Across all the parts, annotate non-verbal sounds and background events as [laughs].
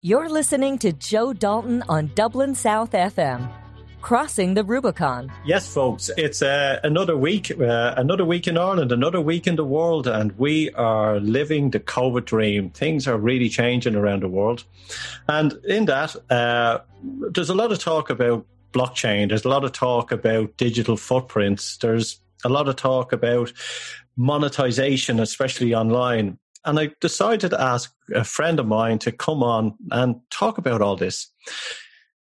You're listening to Joe Dalton on Dublin South FM. Crossing the Rubicon. Yes, folks, it's uh, another week, uh, another week in Ireland, another week in the world, and we are living the COVID dream. Things are really changing around the world. And in that, uh, there's a lot of talk about blockchain, there's a lot of talk about digital footprints, there's a lot of talk about monetization, especially online. And I decided to ask a friend of mine to come on and talk about all this.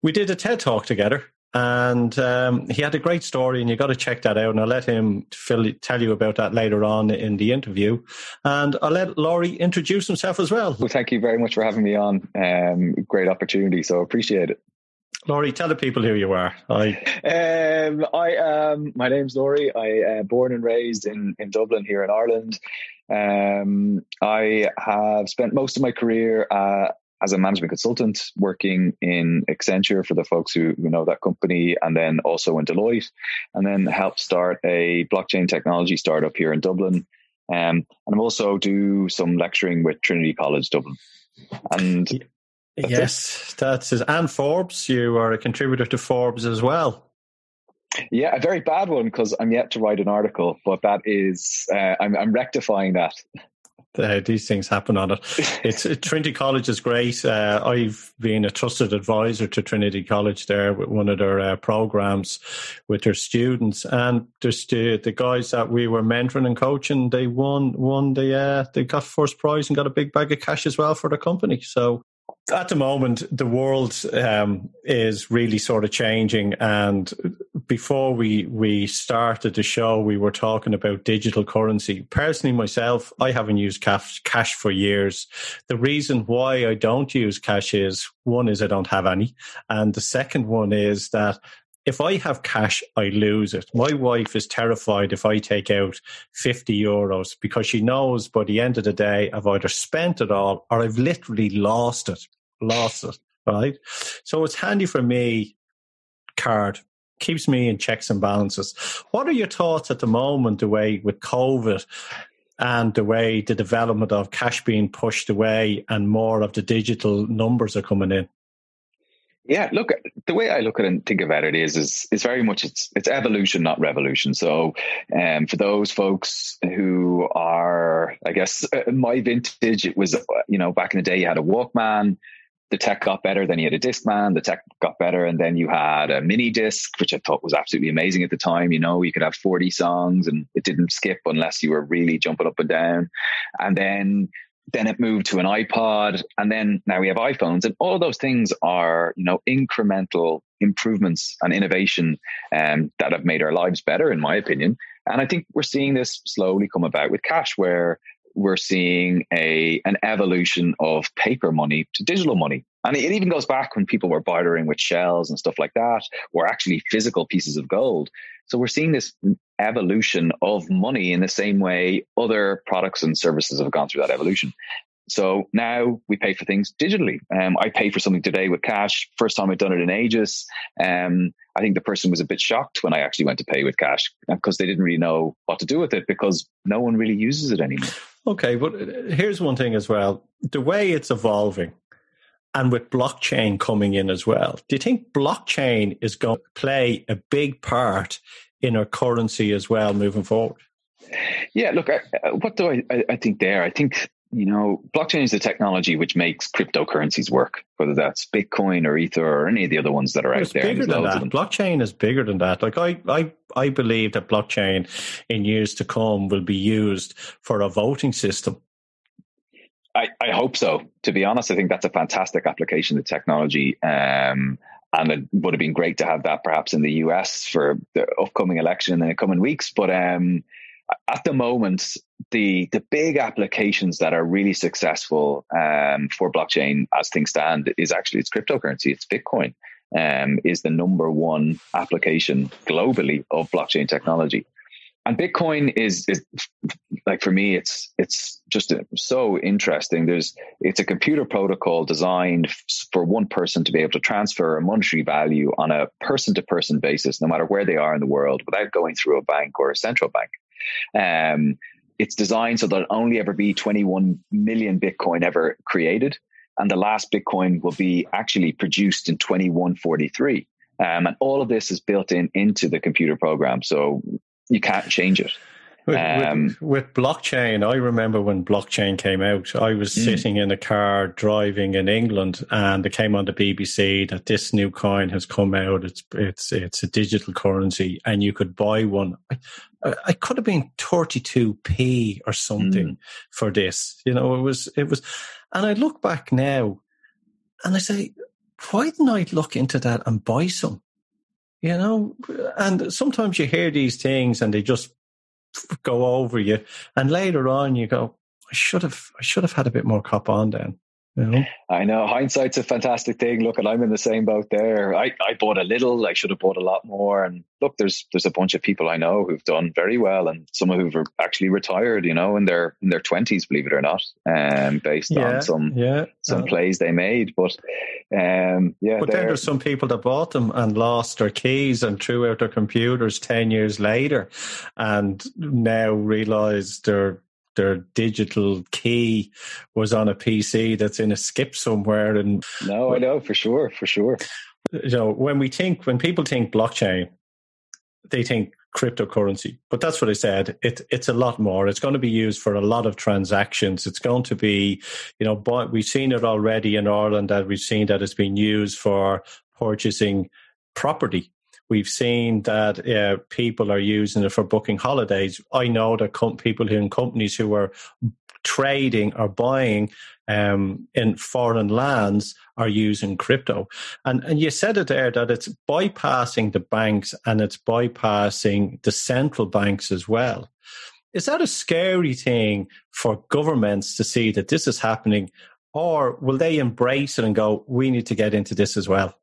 We did a TED talk together and um, he had a great story, and you got to check that out. And I'll let him fill, tell you about that later on in the interview. And I'll let Laurie introduce himself as well. Well, thank you very much for having me on. Um, great opportunity, so appreciate it. Laurie, tell the people who you are. I, um, I um, my name's Laurie. I uh, born and raised in in Dublin here in Ireland. Um, I have spent most of my career uh, as a management consultant working in Accenture for the folks who, who know that company, and then also in Deloitte, and then helped start a blockchain technology startup here in Dublin. Um, and I'm also do some lecturing with Trinity College Dublin. And that's yes, it. that's it. And Forbes, you are a contributor to Forbes as well. Yeah, a very bad one because I'm yet to write an article, but that is uh, I'm, I'm rectifying that uh, these things happen on it. [laughs] It's uh, Trinity College is great. Uh, I've been a trusted advisor to Trinity College there with one of their uh, programs with their students, and just the the guys that we were mentoring and coaching, they won won the uh, they got first prize and got a big bag of cash as well for the company. So at the moment, the world um, is really sort of changing. And before we we started the show, we were talking about digital currency. Personally, myself, I haven't used cash, cash for years. The reason why I don't use cash is one is I don't have any, and the second one is that if I have cash, I lose it. My wife is terrified if I take out 50 euros because she knows by the end of the day, I've either spent it all or I've literally lost it, lost it, right? So it's handy for me, card, keeps me in checks and balances. What are your thoughts at the moment, the way with COVID and the way the development of cash being pushed away and more of the digital numbers are coming in? Yeah, look, the way I look at it and think about it is, is, is very much it's, it's evolution, not revolution. So, um, for those folks who are, I guess, uh, my vintage, it was, you know, back in the day, you had a Walkman, the tech got better, then you had a Discman, the tech got better, and then you had a mini disc, which I thought was absolutely amazing at the time. You know, you could have 40 songs and it didn't skip unless you were really jumping up and down. And then then it moved to an iPod, and then now we have iPhones, and all those things are you know incremental improvements and innovation um, that have made our lives better, in my opinion. And I think we're seeing this slowly come about with cash, where we're seeing a an evolution of paper money to digital money. And it even goes back when people were bartering with shells and stuff like that, or actually physical pieces of gold. So we're seeing this evolution of money in the same way other products and services have gone through that evolution. So now we pay for things digitally. Um, I pay for something today with cash. First time I've done it in ages. Um, I think the person was a bit shocked when I actually went to pay with cash because they didn't really know what to do with it because no one really uses it anymore. Okay, but uh, here's one thing as well: the way it's evolving, and with blockchain coming in as well. Do you think blockchain is going to play a big part in our currency as well moving forward? Yeah, look, I, uh, what do I, I think there? I think you know, blockchain is the technology which makes cryptocurrencies work, whether that's Bitcoin or Ether or any of the other ones that are it's out there. Bigger than that. Blockchain is bigger than that. Like I, I, I believe that blockchain in years to come will be used for a voting system. I, I hope so. To be honest, I think that's a fantastic application of technology. Um, and it would have been great to have that perhaps in the US for the upcoming election in the coming weeks. But um, at the moment, the the big applications that are really successful um, for blockchain as things stand is actually it's cryptocurrency. It's Bitcoin um, is the number one application globally of blockchain technology. And Bitcoin is, is like for me, it's it's just so interesting. There's it's a computer protocol designed for one person to be able to transfer a monetary value on a person to person basis, no matter where they are in the world, without going through a bank or a central bank. Um, it's designed so there'll only ever be 21 million Bitcoin ever created. and the last Bitcoin will be actually produced in 2143. Um, and all of this is built in into the computer program, so you can't change it. With, um, with, with, blockchain, I remember when blockchain came out, I was mm. sitting in a car driving in England, and it came on the BBC that this new coin has come out. It's it's it's a digital currency, and you could buy one. I, I could have been thirty two p or something mm. for this. You know, it was it was, and I look back now, and I say, why didn't I look into that and buy some? You know, and sometimes you hear these things and they just go over you. And later on, you go, I should have, I should have had a bit more cop on then. You know? I know hindsight's a fantastic thing. Look, and I'm in the same boat there. I, I bought a little. I should have bought a lot more. And look, there's there's a bunch of people I know who've done very well, and some of who've actually retired. You know, in their in their twenties, believe it or not, um, based yeah, on some yeah, some uh, plays they made. But um, yeah, but then there's some people that bought them and lost their keys and threw out their computers ten years later, and now realise they're their digital key was on a PC that's in a skip somewhere. And no, I know for sure, for sure. You know, when we think, when people think blockchain, they think cryptocurrency. But that's what I said. It, it's a lot more. It's going to be used for a lot of transactions. It's going to be, you know, but we've seen it already in Ireland that we've seen that it's been used for purchasing property We've seen that uh, people are using it for booking holidays. I know that com- people in companies who are trading or buying um, in foreign lands are using crypto. And, and you said it there that it's bypassing the banks and it's bypassing the central banks as well. Is that a scary thing for governments to see that this is happening? Or will they embrace it and go, we need to get into this as well?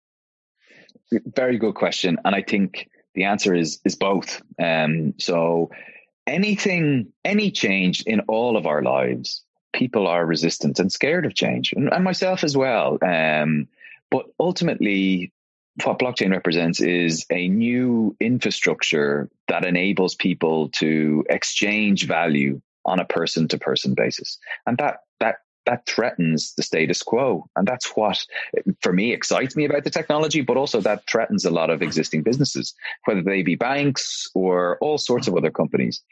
Very good question, and I think the answer is is both. Um, so anything, any change in all of our lives, people are resistant and scared of change, and, and myself as well. Um, but ultimately, what blockchain represents is a new infrastructure that enables people to exchange value on a person to person basis. And that that threatens the status quo. And that's what, for me, excites me about the technology, but also that threatens a lot of existing businesses, whether they be banks or all sorts of other companies.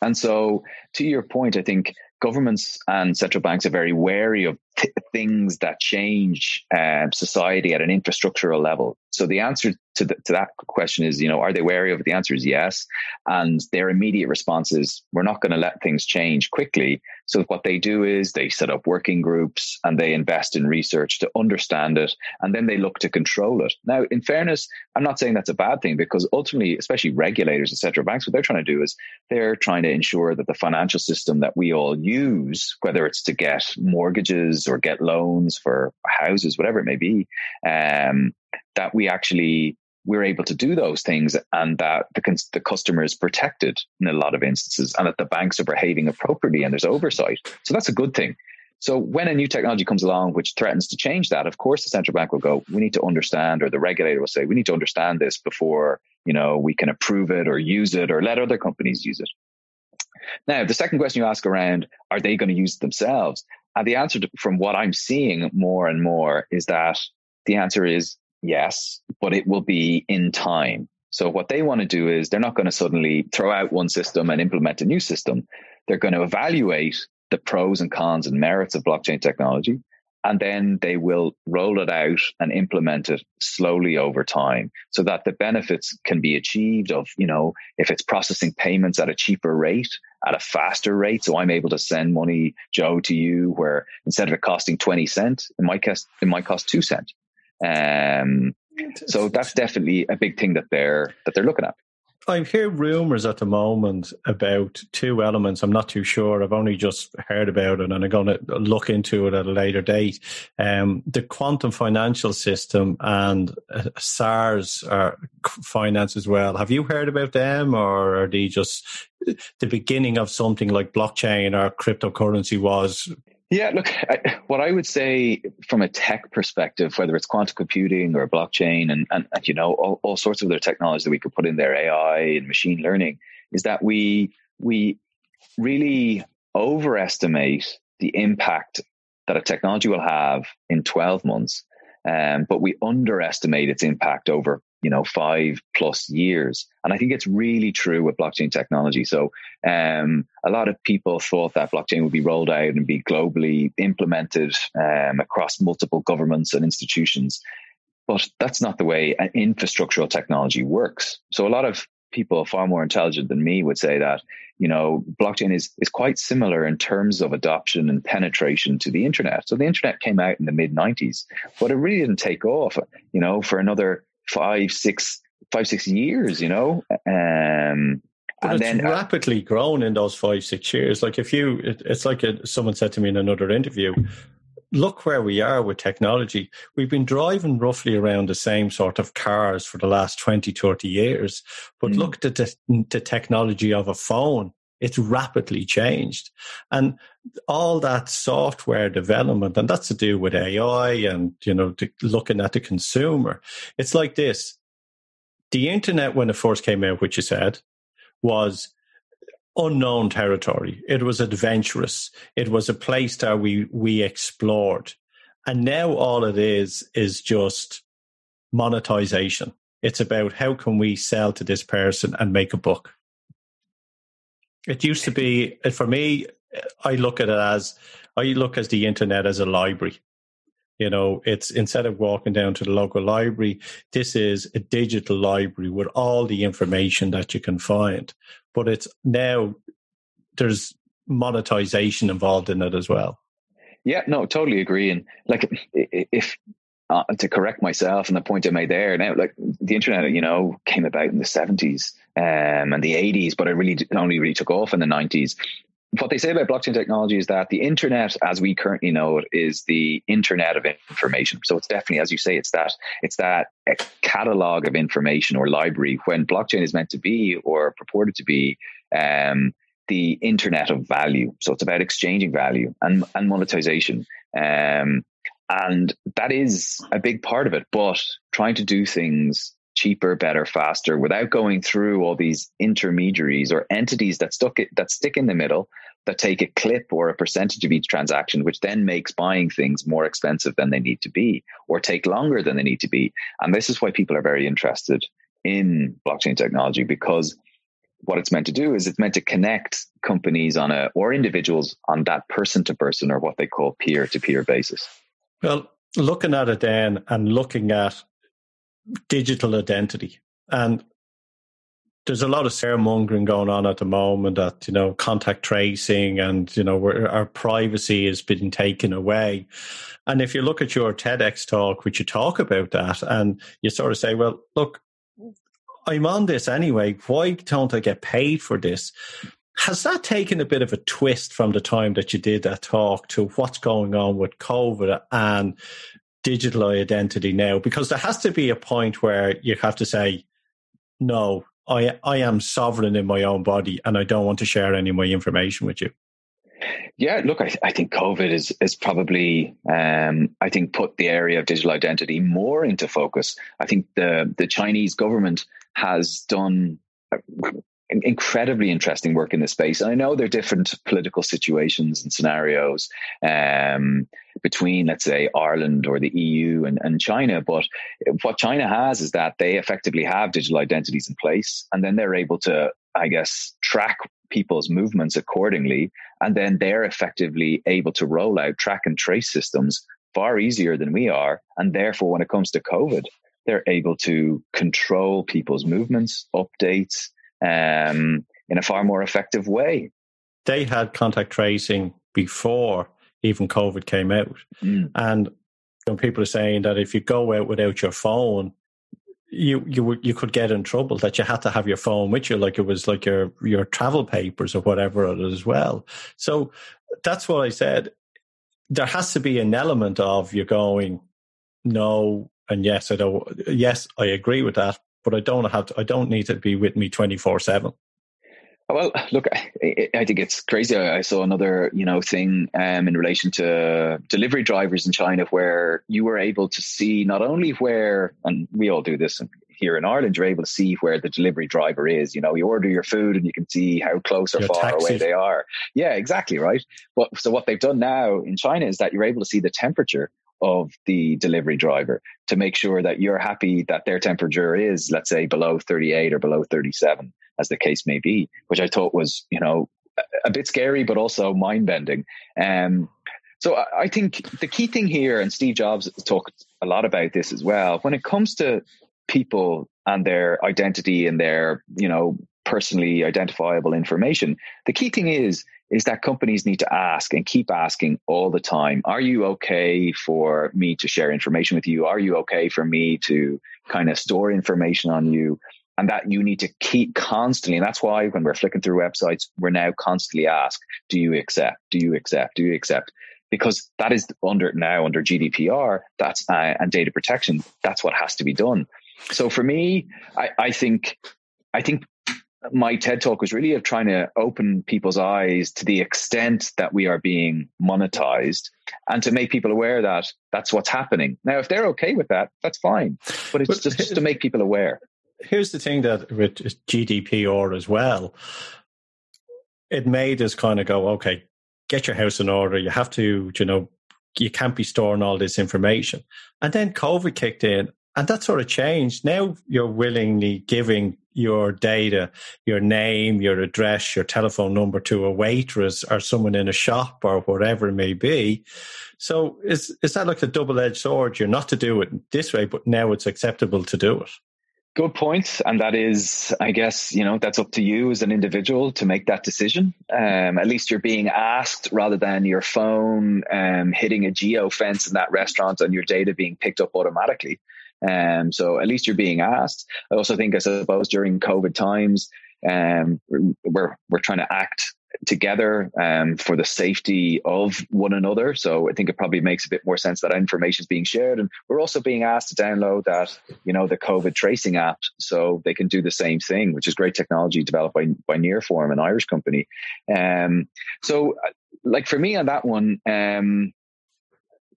And so, to your point, I think governments and central banks are very wary of th- things that change uh, society at an infrastructural level. So the answer to, the, to that question is, you know, are they wary of it? The answer is yes. And their immediate response is, we're not going to let things change quickly. So what they do is they set up working groups and they invest in research to understand it. And then they look to control it. Now, in fairness, I'm not saying that's a bad thing because ultimately, especially regulators and central banks, what they're trying to do is they're trying to ensure that the financial system that we all use, whether it's to get mortgages or get loans for houses, whatever it may be, um, that we actually we're able to do those things and that the, the customer is protected in a lot of instances and that the banks are behaving appropriately and there's oversight. So that's a good thing. So when a new technology comes along which threatens to change that, of course the central bank will go, we need to understand, or the regulator will say, we need to understand this before, you know, we can approve it or use it or let other companies use it. Now, the second question you ask around, are they going to use it themselves? And the answer to, from what I'm seeing more and more is that the answer is yes, but it will be in time. So what they want to do is they're not going to suddenly throw out one system and implement a new system. They're going to evaluate the pros and cons and merits of blockchain technology. And then they will roll it out and implement it slowly over time so that the benefits can be achieved of, you know, if it's processing payments at a cheaper rate, at a faster rate. So I'm able to send money, Joe, to you where instead of it costing 20 cent, it might cost, it might cost two cent. Um, so that's definitely a big thing that they're that they're looking at. I hear rumors at the moment about two elements. I'm not too sure. I've only just heard about it, and I'm going to look into it at a later date. Um, the quantum financial system and uh, SARS are finance as well. Have you heard about them, or are they just the beginning of something like blockchain or cryptocurrency was yeah, look, I, what I would say from a tech perspective, whether it's quantum computing or blockchain and, and, and, you know, all, all sorts of other technologies that we could put in there, AI and machine learning, is that we, we really overestimate the impact that a technology will have in 12 months, um, but we underestimate its impact over you know five plus years. And i think it's really true with blockchain technology. So um, a lot of people thought that blockchain would be rolled out and be globally implemented um, across multiple governments and institutions. But that's not the way an infrastructural technology works. So a lot of people far more intelligent than me would say that you know blockchain is is quite similar in terms of adoption and penetration to the internet. So the internet came out in the mid 90s but it really didn't take off you know for another five six five six years you know um but and it's then, uh, rapidly grown in those five six years like if you it, it's like a, someone said to me in another interview look where we are with technology. We've been driving roughly around the same sort of cars for the last 20, 30 years. But mm. look at the, the technology of a phone. It's rapidly changed. And all that software development, and that's to do with AI and, you know, looking at the consumer. It's like this. The internet, when it first came out, which you said, was unknown territory. It was adventurous. It was a place that we we explored. And now all it is is just monetization. It's about how can we sell to this person and make a book. It used to be for me. I look at it as I look as the internet as a library. You know, it's instead of walking down to the local library, this is a digital library with all the information that you can find but it's now there's monetization involved in it as well. Yeah, no, totally agree. And like, if uh, to correct myself and the point I made there, now like the internet, you know, came about in the seventies um, and the eighties, but it really only really took off in the nineties. What they say about blockchain technology is that the internet, as we currently know it, is the internet of information. So it's definitely, as you say, it's that it's that catalog of information or library. When blockchain is meant to be or purported to be um, the internet of value. So it's about exchanging value and, and monetization. Um, and that is a big part of it, but trying to do things cheaper, better, faster without going through all these intermediaries or entities that stuck it, that stick in the middle that take a clip or a percentage of each transaction, which then makes buying things more expensive than they need to be or take longer than they need to be. And this is why people are very interested in blockchain technology because what it's meant to do is it's meant to connect companies on a or individuals on that person to person or what they call peer to peer basis. Well, looking at it then and looking at digital identity and there's a lot of scaremongering going on at the moment that you know contact tracing and you know our privacy has been taken away and if you look at your tedx talk which you talk about that and you sort of say well look I'm on this anyway. Why don't I get paid for this? Has that taken a bit of a twist from the time that you did that talk to what's going on with COVID and digital identity now? Because there has to be a point where you have to say, no, I, I am sovereign in my own body and I don't want to share any of my information with you. Yeah, look, I, I think COVID is is probably um, I think put the area of digital identity more into focus. I think the the Chinese government has done incredibly interesting work in this space. And I know there are different political situations and scenarios um, between, let's say, Ireland or the EU and, and China. But what China has is that they effectively have digital identities in place, and then they're able to, I guess, track people's movements accordingly. And then they're effectively able to roll out track and trace systems far easier than we are. And therefore, when it comes to COVID, they're able to control people's movements, updates um, in a far more effective way. They had contact tracing before even COVID came out. Mm. And you know, people are saying that if you go out without your phone, you you you could get in trouble that you had to have your phone with you like it was like your your travel papers or whatever it is as well so that's what i said there has to be an element of you going no and yes, I don't. Yes, I agree with that, but I don't have to. I don't need to be with me twenty four seven. Well, look, I, I, think it's crazy. I saw another, you know, thing um, in relation to delivery drivers in China, where you were able to see not only where, and we all do this, here in Ireland, you're able to see where the delivery driver is. You know, you order your food and you can see how close or your far taxi. away they are. Yeah, exactly, right. But so what they've done now in China is that you're able to see the temperature of the delivery driver to make sure that you're happy that their temperature is, let's say, below 38 or below 37, as the case may be, which I thought was, you know, a bit scary, but also mind bending. Um, so I think the key thing here, and Steve Jobs talked a lot about this as well, when it comes to people and their identity and their, you know, personally identifiable information, the key thing is is that companies need to ask and keep asking all the time are you okay for me to share information with you? Are you okay for me to kind of store information on you? And that you need to keep constantly and that's why when we're flicking through websites we're now constantly asked do you accept? Do you accept? Do you accept? Because that is under now under gdpr that's uh, and data protection that's what has to be done. So for me i, I think i think my TED talk was really of trying to open people's eyes to the extent that we are being monetized and to make people aware that that's what's happening. Now, if they're okay with that, that's fine. But it's but just, just to make people aware. Here's the thing that with GDPR as well, it made us kind of go, okay, get your house in order. You have to, you know, you can't be storing all this information. And then COVID kicked in and that sort of changed. Now you're willingly giving your data, your name, your address, your telephone number to a waitress or someone in a shop or whatever it may be. So is is that like a double edged sword? You're not to do it this way, but now it's acceptable to do it. Good point. point, and that is, I guess, you know, that's up to you as an individual to make that decision. Um, at least you're being asked rather than your phone um, hitting a geo fence in that restaurant and your data being picked up automatically. Um, so at least you're being asked. I also think, I suppose, during COVID times, um, we're we're trying to act together um, for the safety of one another. So I think it probably makes a bit more sense that information is being shared, and we're also being asked to download that, you know, the COVID tracing app, so they can do the same thing, which is great technology developed by by Nearform, an Irish company. Um, so, like for me on that one, um,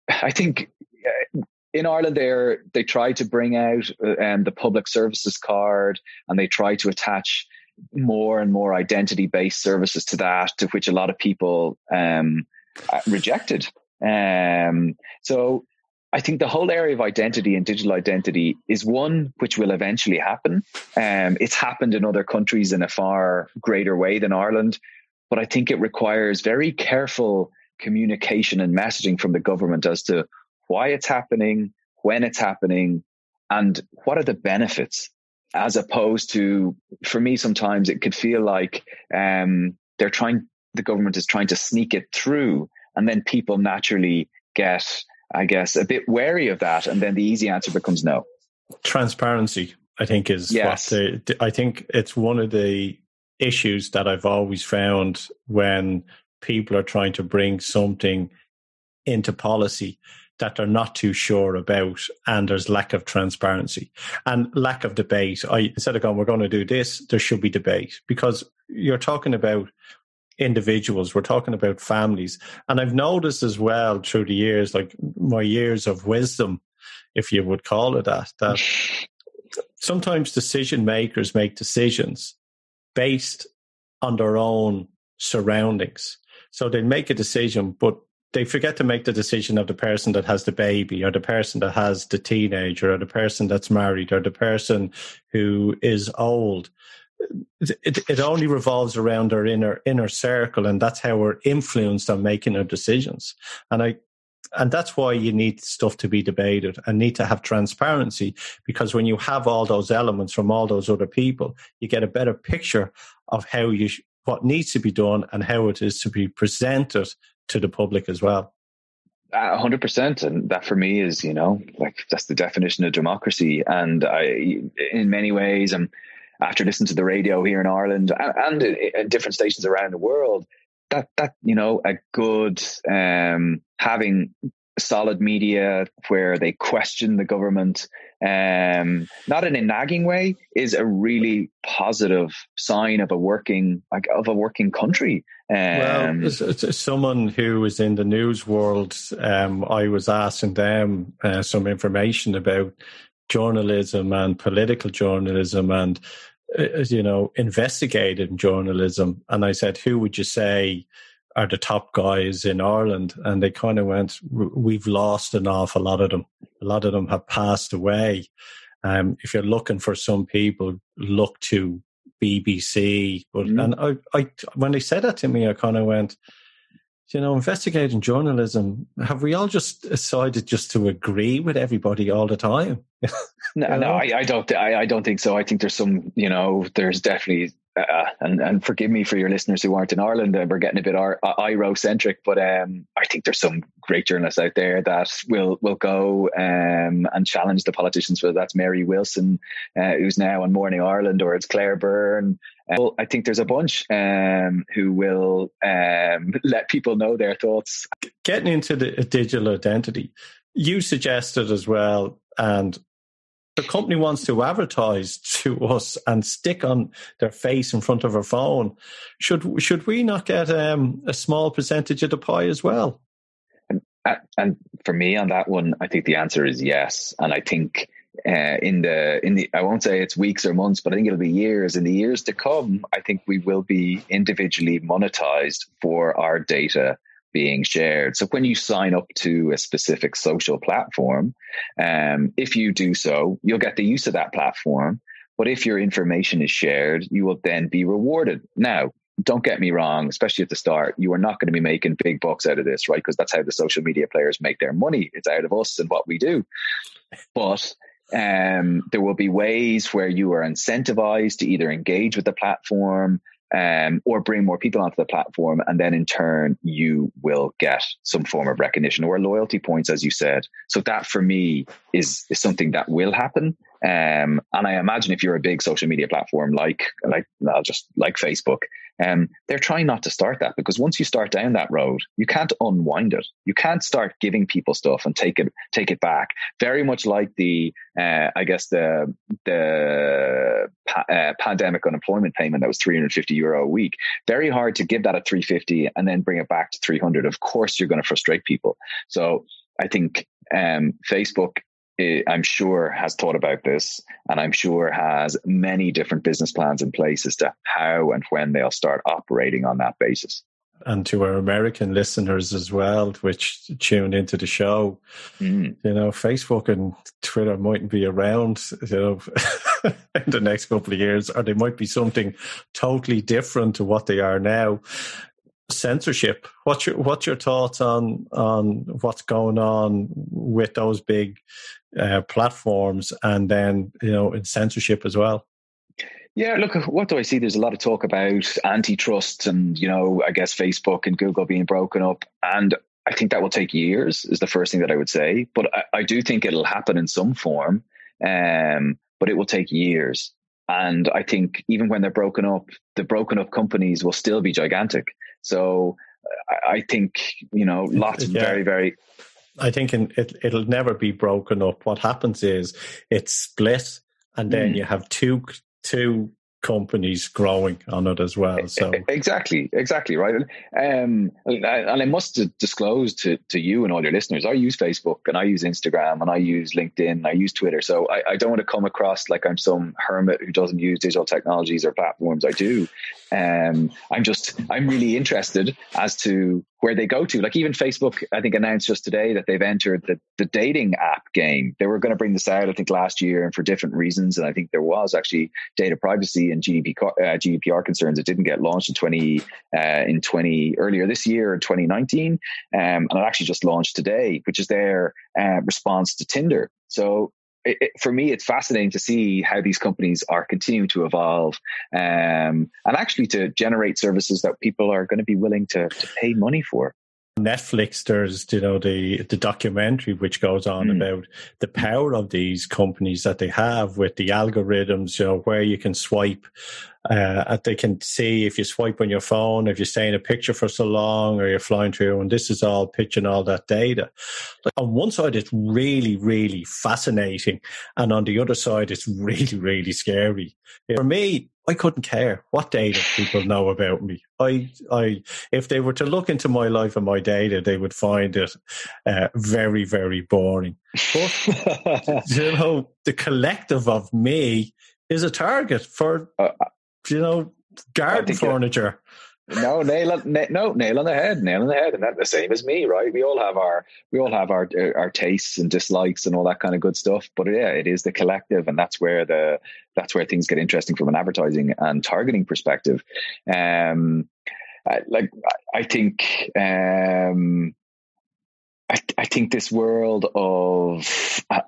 I think uh, in Ireland, they they try to bring out um, the public services card, and they try to attach more and more identity based services to that, to which a lot of people um, uh, rejected. Um, so I think the whole area of identity and digital identity is one which will eventually happen. Um, it's happened in other countries in a far greater way than Ireland, but I think it requires very careful communication and messaging from the government as to why it's happening, when it's happening, and what are the benefits, as opposed to, for me, sometimes it could feel like um, they're trying, the government is trying to sneak it through, and then people naturally get, I guess, a bit wary of that, and then the easy answer becomes no. Transparency, I think, is yes. what the, I think it's one of the issues that I've always found when people are trying to bring something into policy that they're not too sure about and there's lack of transparency and lack of debate. I instead of going, we're going to do this, there should be debate because you're talking about individuals, we're talking about families. And I've noticed as well through the years, like my years of wisdom, if you would call it that, that [laughs] sometimes decision makers make decisions based on their own surroundings. So they make a decision, but they forget to make the decision of the person that has the baby or the person that has the teenager or the person that's married or the person who is old. It, it only revolves around our inner inner circle and that's how we're influenced on making our decisions. And i and that's why you need stuff to be debated and need to have transparency because when you have all those elements from all those other people you get a better picture of how you what needs to be done and how it is to be presented to the public as well. A hundred percent, and that for me is, you know, like that's the definition of democracy. And I, in many ways, I'm after listening to the radio here in Ireland and, and in different stations around the world. That that you know, a good um, having solid media where they question the government, um, not in a nagging way, is a really positive sign of a working like of a working country. Um, well, someone who was in the news world, um, I was asking them uh, some information about journalism and political journalism and uh, you know investigative journalism, and I said, "Who would you say?" are the top guys in Ireland, and they kind of went, "We've lost an awful lot of them. A lot of them have passed away." Um, if you're looking for some people, look to BBC. But mm. and I, I, when they said that to me, I kind of went, you know, investigating journalism. Have we all just decided just to agree with everybody all the time? [laughs] no, no, I, I don't. I, I, don't think so. I think there's some. You know, there's definitely uh, and and forgive me for your listeners who aren't in Ireland, uh, we're getting a bit IRO centric, but um, I think there's some great journalists out there that will will go um, and challenge the politicians. Whether that's Mary Wilson, uh, who's now on Morning Ireland, or it's Claire Byrne. Uh, well, I think there's a bunch um, who will um, let people know their thoughts. Getting into the digital identity, you suggested as well, and the company wants to advertise to us and stick on their face in front of our phone, should should we not get um, a small percentage of the pie as well? And, uh, and for me on that one, I think the answer is yes. And I think uh, in the in the I won't say it's weeks or months, but I think it'll be years. In the years to come, I think we will be individually monetized for our data being shared. So when you sign up to a specific social platform, um, if you do so, you'll get the use of that platform. But if your information is shared, you will then be rewarded. Now, don't get me wrong, especially at the start, you are not going to be making big bucks out of this, right? Because that's how the social media players make their money. It's out of us and what we do. But um, there will be ways where you are incentivized to either engage with the platform, um, or bring more people onto the platform. And then in turn, you will get some form of recognition or loyalty points, as you said. So that for me is, is something that will happen. Um, and I imagine if you're a big social media platform like, like, I'll just like Facebook, um, they're trying not to start that because once you start down that road, you can't unwind it. You can't start giving people stuff and take it take it back. Very much like the, uh, I guess the the pa- uh, pandemic unemployment payment that was 350 euro a week. Very hard to give that at 350 and then bring it back to 300. Of course, you're going to frustrate people. So I think um, Facebook I'm sure has thought about this and I'm sure has many different business plans in place as to how and when they'll start operating on that basis. And to our American listeners as well, which tune into the show, mm. you know, Facebook and Twitter mightn't be around, you know, [laughs] in the next couple of years, or they might be something totally different to what they are now censorship. What's your what's your thoughts on on what's going on with those big uh, platforms, and then you know in censorship as well? Yeah, look, what do I see? There's a lot of talk about antitrust, and you know, I guess Facebook and Google being broken up, and I think that will take years. Is the first thing that I would say, but I, I do think it'll happen in some form, um, but it will take years. And I think even when they're broken up, the broken up companies will still be gigantic. So I think, you know, lots yeah. of very, very. I think in, it, it'll never be broken up. What happens is it's split and then mm. you have two two companies growing on it as well. So exactly, exactly right. Um, and I must disclose to to you and all your listeners, I use Facebook and I use Instagram and I use LinkedIn, and I use Twitter. So I, I don't want to come across like I'm some hermit who doesn't use digital technologies or platforms. I do. Um, I'm just I'm really interested as to where they go to. Like even Facebook, I think announced just today that they've entered the, the dating app game. They were going to bring this out, I think, last year and for different reasons. And I think there was actually data privacy and GDPR, uh, GDPR concerns. It didn't get launched in 20, uh, in 20 earlier this year in 2019. Um, and it actually just launched today, which is their uh, response to Tinder. So it, it, for me, it's fascinating to see how these companies are continuing to evolve um, and actually to generate services that people are going to be willing to, to pay money for. Netflix, there's you know the the documentary which goes on mm. about the power of these companies that they have with the algorithms, you know, where you can swipe Uh, they can see if you swipe on your phone, if you're staying a picture for so long, or you're flying through, and this is all pitching all that data. Like on one side, it's really, really fascinating, and on the other side, it's [laughs] really, really scary. For me, I couldn't care what data people know about me. I, I, if they were to look into my life and my data, they would find it uh, very, very boring. But [laughs] you know, the collective of me is a target for uh, you know garden furniture. No, nail on, na- no nail on the head, nail on the head, and that's the same as me, right? We all have our we all have our our tastes and dislikes and all that kind of good stuff. But yeah, it is the collective, and that's where the that's where things get interesting from an advertising and targeting perspective. Um, I, like I think um, I, I, think this world of uh,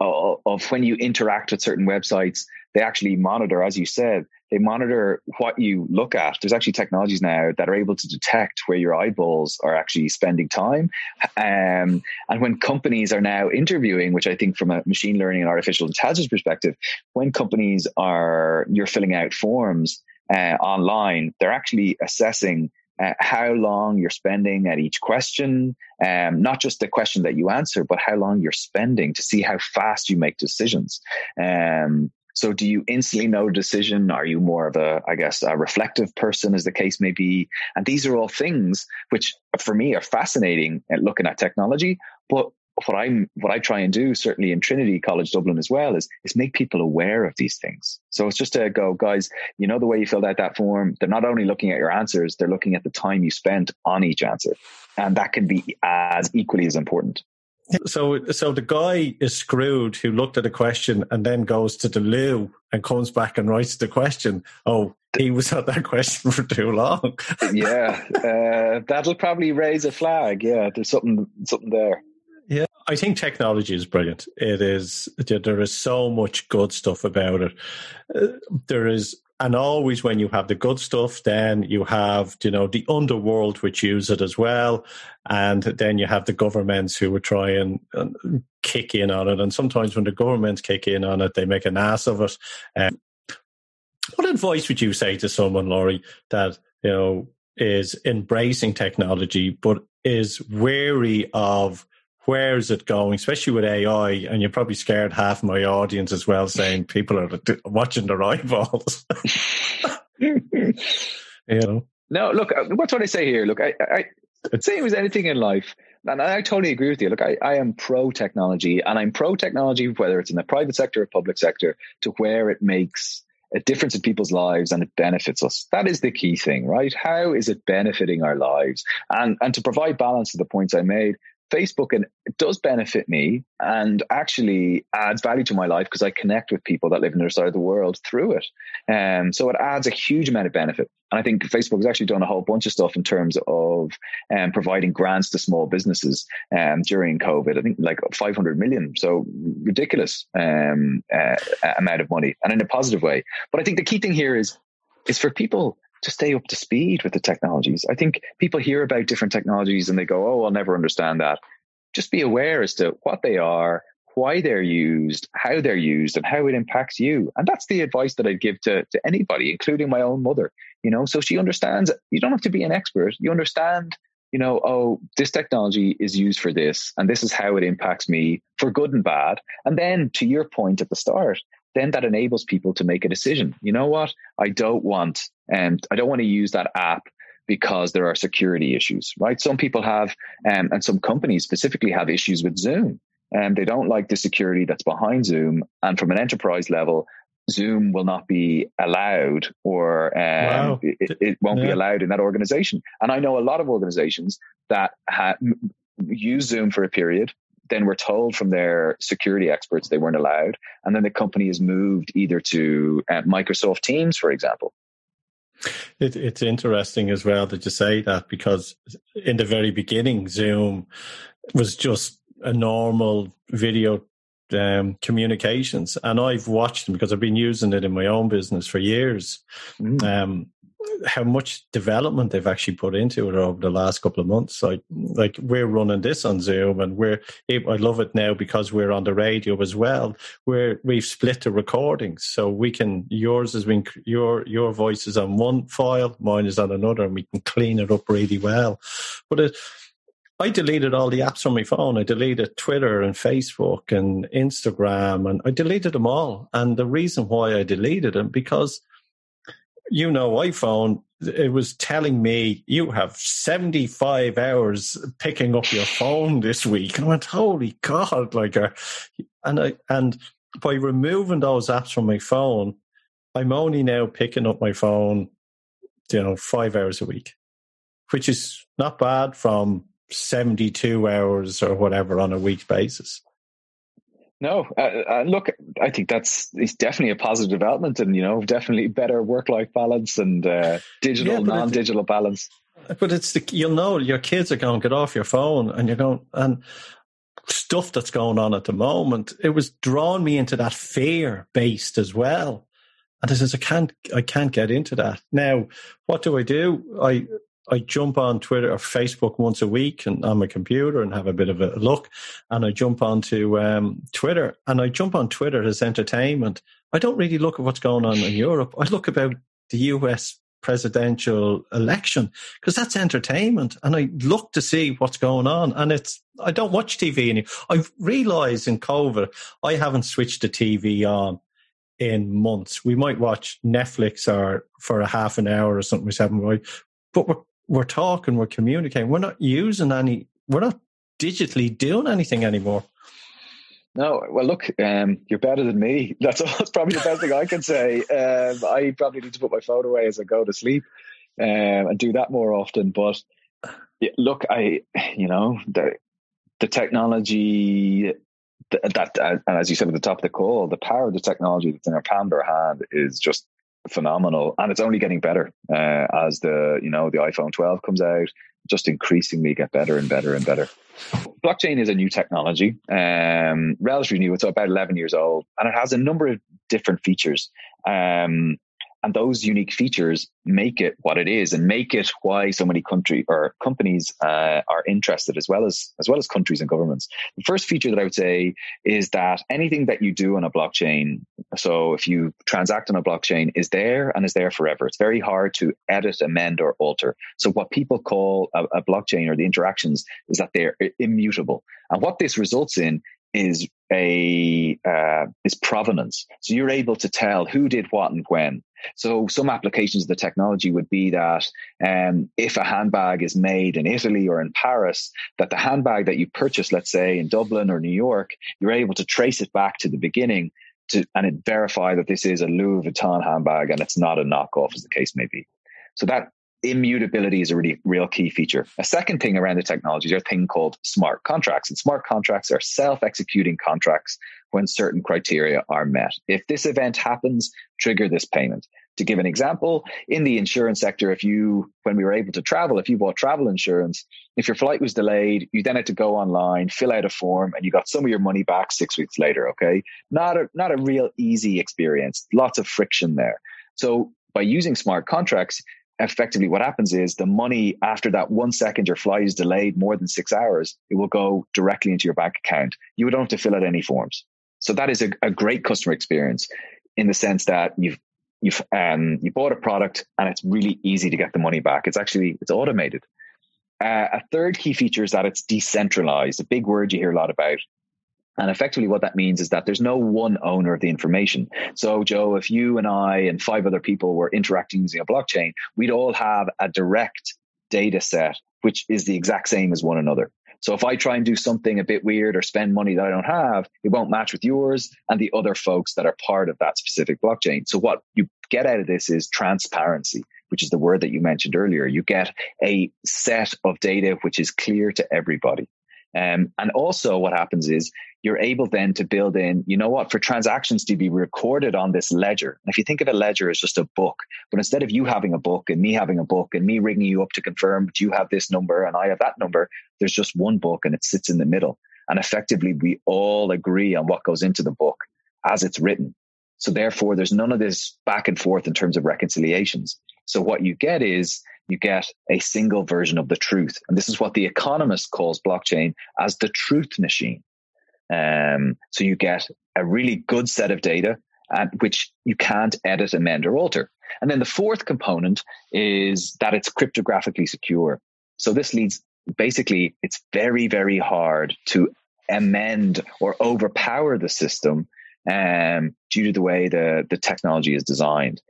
of when you interact with certain websites, they actually monitor, as you said, they monitor what you look at. There's actually technologies now that are able to detect where your eyeballs are actually spending time. Um, and when companies are now interviewing, which I think from a machine learning and artificial intelligence perspective, when companies are you're filling out forms uh, online, they're actually assessing uh, how long you're spending at each question, um, not just the question that you answer, but how long you're spending to see how fast you make decisions. Um, so do you instantly know a decision? Are you more of a, I guess, a reflective person as the case may be? And these are all things which for me are fascinating at looking at technology, but what I'm what I try and do, certainly in Trinity College Dublin as well, is is make people aware of these things. So it's just to go, guys, you know the way you filled out that form, they're not only looking at your answers, they're looking at the time you spent on each answer. And that can be as equally as important. So, so the guy is screwed who looked at a question and then goes to the loo and comes back and writes the question. Oh, he was at that [laughs] question for too long. [laughs] yeah, uh, that'll probably raise a flag. Yeah, there's something, something there. Yeah, I think technology is brilliant. It is. There is so much good stuff about it. Uh, there is, and always when you have the good stuff, then you have you know the underworld which use it as well, and then you have the governments who would try and, and kick in on it. And sometimes when the governments kick in on it, they make an ass of it. Um, what advice would you say to someone, Laurie, that you know is embracing technology but is wary of where is it going, especially with AI? And you're probably scared half my audience as well, saying [laughs] people are watching their eyeballs. [laughs] you know. No, look, uh, what's what I say here? Look, I, I, same as anything in life, and I totally agree with you. Look, I, I am pro technology, and I'm pro technology whether it's in the private sector or public sector, to where it makes a difference in people's lives and it benefits us. That is the key thing, right? How is it benefiting our lives? And and to provide balance to the points I made, Facebook and it does benefit me and actually adds value to my life because I connect with people that live in the other side of the world through it. Um, so it adds a huge amount of benefit. And I think Facebook has actually done a whole bunch of stuff in terms of um, providing grants to small businesses um, during COVID. I think like 500 million. So ridiculous um, uh, amount of money and in a positive way. But I think the key thing here is, is for people to stay up to speed with the technologies. I think people hear about different technologies and they go, oh, I'll never understand that. Just be aware as to what they are, why they're used, how they're used, and how it impacts you. And that's the advice that I'd give to, to anybody, including my own mother. You know, so she understands you don't have to be an expert. You understand, you know, oh, this technology is used for this, and this is how it impacts me for good and bad. And then to your point at the start, then that enables people to make a decision. You know what? I don't want, and um, I don't want to use that app because there are security issues, right? Some people have, um, and some companies specifically have issues with Zoom, and they don't like the security that's behind Zoom. And from an enterprise level, Zoom will not be allowed, or um, wow. it, it, won't yeah. be allowed in that organization. And I know a lot of organizations that ha- use Zoom for a period, then we're told from their security experts they weren't allowed. And then the company is moved either to uh, Microsoft Teams, for example. It, it's interesting as well that you say that because in the very beginning, Zoom was just a normal video um, communications, and I've watched them because I've been using it in my own business for years. Mm. Um, how much development they've actually put into it over the last couple of months. Like, like we're running this on Zoom, and we're I love it now because we're on the radio as well. Where we've split the recordings, so we can yours has been your your voice is on one file, mine is on another, and we can clean it up really well. But it, I deleted all the apps on my phone. I deleted Twitter and Facebook and Instagram, and I deleted them all. And the reason why I deleted them because you know, iPhone, it was telling me you have 75 hours picking up your phone this week. And I went, holy God, like, uh, and I, and by removing those apps from my phone, I'm only now picking up my phone, you know, five hours a week, which is not bad from 72 hours or whatever on a week basis. No, uh, uh, look, I think that's it's definitely a positive development, and you know, definitely better work-life balance and uh, digital, yeah, non-digital balance. But it's the you'll know your kids are going to get off your phone, and you're going and stuff that's going on at the moment. It was drawing me into that fear based as well, and I says I can't, I can't get into that now. What do I do? I I jump on Twitter or Facebook once a week and on my computer and have a bit of a look. And I jump onto um, Twitter and I jump on Twitter as entertainment. I don't really look at what's going on in Europe. I look about the US presidential election because that's entertainment. And I look to see what's going on. And it's, I don't watch TV anymore. I've realized in COVID, I haven't switched the TV on in months. We might watch Netflix or for a half an hour or something. We haven't, but we're we're talking, we're communicating. We're not using any, we're not digitally doing anything anymore. No, well, look, um, you're better than me. [laughs] That's, that's probably the best thing I can say. [laughs] Um, I probably need to put my phone away as I go to sleep um, and do that more often. But yeah, look, I, you know, the the technology that, that, and as you said at the top of the call, the power of the technology that's in our palm of our hand is just phenomenal, and it's only getting better uh, as the you know the iPhone 12 comes out. Just increasingly get better and better and better. Blockchain is a new technology, um, relatively new. It's about 11 years old, and it has a number of different features. Um, and those unique features make it what it is and make it why so many country or companies uh, are interested as well as as well as countries and governments the first feature that i would say is that anything that you do on a blockchain so if you transact on a blockchain is there and is there forever it's very hard to edit amend or alter so what people call a, a blockchain or the interactions is that they're immutable and what this results in is a uh, is provenance. So you're able to tell who did what and when. So some applications of the technology would be that um, if a handbag is made in Italy or in Paris, that the handbag that you purchase, let's say in Dublin or New York, you're able to trace it back to the beginning to and it verify that this is a Louis Vuitton handbag and it's not a knockoff, as the case may be. So that immutability is a really real key feature. A second thing around the technology is a thing called smart contracts. And smart contracts are self-executing contracts when certain criteria are met. If this event happens, trigger this payment. To give an example, in the insurance sector, if you, when we were able to travel, if you bought travel insurance, if your flight was delayed, you then had to go online, fill out a form, and you got some of your money back six weeks later. Okay. Not a, not a real easy experience. Lots of friction there. So by using smart contracts, effectively what happens is the money after that one second your flight is delayed more than six hours, it will go directly into your bank account. You don't have to fill out any forms. So that is a, a great customer experience in the sense that you've you've um, you bought a product and it's really easy to get the money back. It's actually it's automated. Uh, a third key feature is that it's decentralized. A big word you hear a lot about. And effectively, what that means is that there's no one owner of the information. So, Joe, if you and I and five other people were interacting using a blockchain, we'd all have a direct data set, which is the exact same as one another. So, if I try and do something a bit weird or spend money that I don't have, it won't match with yours and the other folks that are part of that specific blockchain. So, what you get out of this is transparency which is the word that you mentioned earlier. You get a set of data which is clear to everybody. Um, and also, what happens is you're able then to build in, you know what, for transactions to be recorded on this ledger. And if you think of a ledger as just a book, but instead of you having a book and me having a book and me ringing you up to confirm that you have this number and I have that number, there's just one book and it sits in the middle. And effectively, we all agree on what goes into the book as it's written. So therefore, there's none of this back and forth in terms of reconciliations. So what you get is you get a single version of the truth. And this is what The Economist calls blockchain as the truth machine. Um, so you get a really good set of data and which you can't edit, amend, or alter. And then the fourth component is that it's cryptographically secure. So this leads basically, it's very, very hard to amend or overpower the system um, due to the way the, the technology is designed.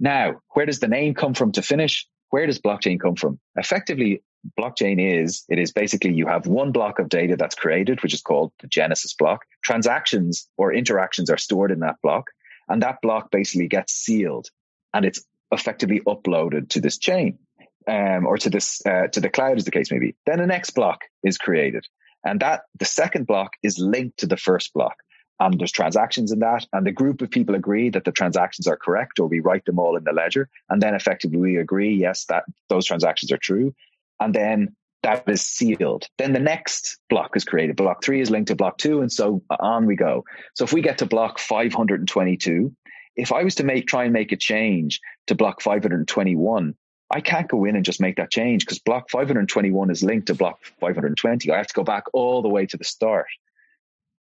Now, where does the name come from to finish? Where does blockchain come from? Effectively, blockchain is it is basically you have one block of data that's created, which is called the Genesis block. Transactions or interactions are stored in that block, and that block basically gets sealed and it's effectively uploaded to this chain um, or to this uh, to the cloud, as the case may be. Then the next block is created, and that the second block is linked to the first block. And there's transactions in that, and the group of people agree that the transactions are correct, or we write them all in the ledger, and then effectively we agree, yes, that those transactions are true, and then that is sealed. Then the next block is created. Block three is linked to block two, and so on we go. So if we get to block 522, if I was to make try and make a change to block 521, I can't go in and just make that change because block 521 is linked to block 520. I have to go back all the way to the start.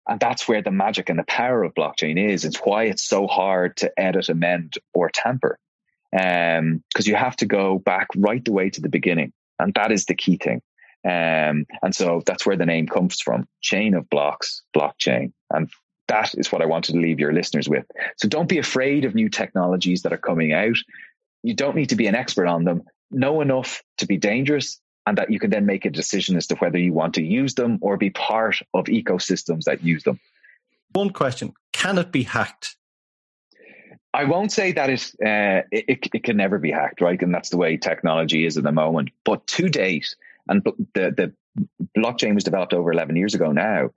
And that's where the magic and the power of blockchain is. It's why it's so hard to edit, amend, or tamper. Because um, you have to go back right the way to the beginning. And that is the key thing. Um, and so that's where the name comes from chain of blocks, blockchain. And that is what I wanted to leave your listeners with. So don't be afraid of new technologies that are coming out. You don't need to be an expert on them. Know enough to be dangerous and that you can then make a decision as to whether you want to use them or be part of ecosystems that use them. One question Can it be hacked? I won't say that it, uh, it, it can never be hacked, right? And that's the way technology is at the moment. But to date, and the, the blockchain was developed over 11 years ago now,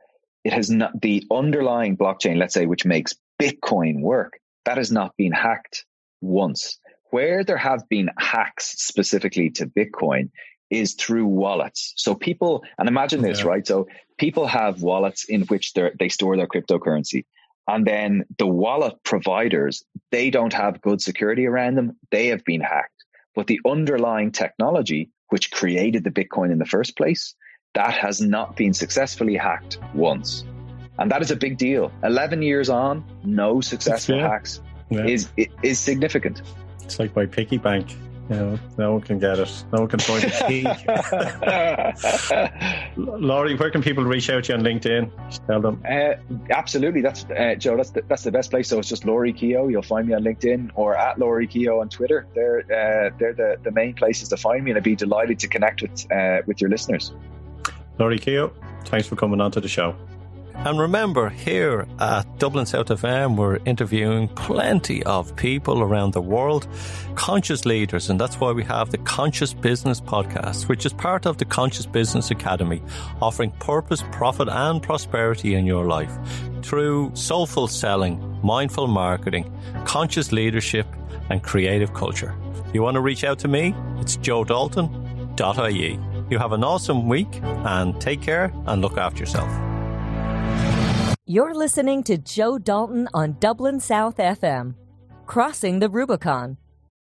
it has not, the underlying blockchain, let's say, which makes Bitcoin work, that has not been hacked once. Where there have been hacks specifically to Bitcoin is through wallets. So people, and imagine this, yeah. right? So people have wallets in which they store their cryptocurrency. And then the wallet providers, they don't have good security around them. They have been hacked. But the underlying technology, which created the Bitcoin in the first place, that has not been successfully hacked once. And that is a big deal. 11 years on, no successful hacks yeah. is is significant. It's like my piggy bank. Know, no one can get it. No one can find the key. [laughs] Lory, where can people reach out to you on LinkedIn? Just tell them. Uh, absolutely, that's uh, Joe. That's the, that's the best place. So it's just Lory Kehoe. You'll find me on LinkedIn or at Lory Kehoe on Twitter. They're uh, they're the, the main places to find me, and I'd be delighted to connect with uh, with your listeners. Lory Kehoe, thanks for coming on to the show. And remember, here at Dublin South FM, we're interviewing plenty of people around the world, conscious leaders, and that's why we have the Conscious Business Podcast, which is part of the Conscious Business Academy, offering purpose, profit, and prosperity in your life through soulful selling, mindful marketing, conscious leadership, and creative culture. You want to reach out to me, it's joedalton.ie. You have an awesome week and take care and look after yourself. You're listening to Joe Dalton on Dublin South FM, Crossing the Rubicon.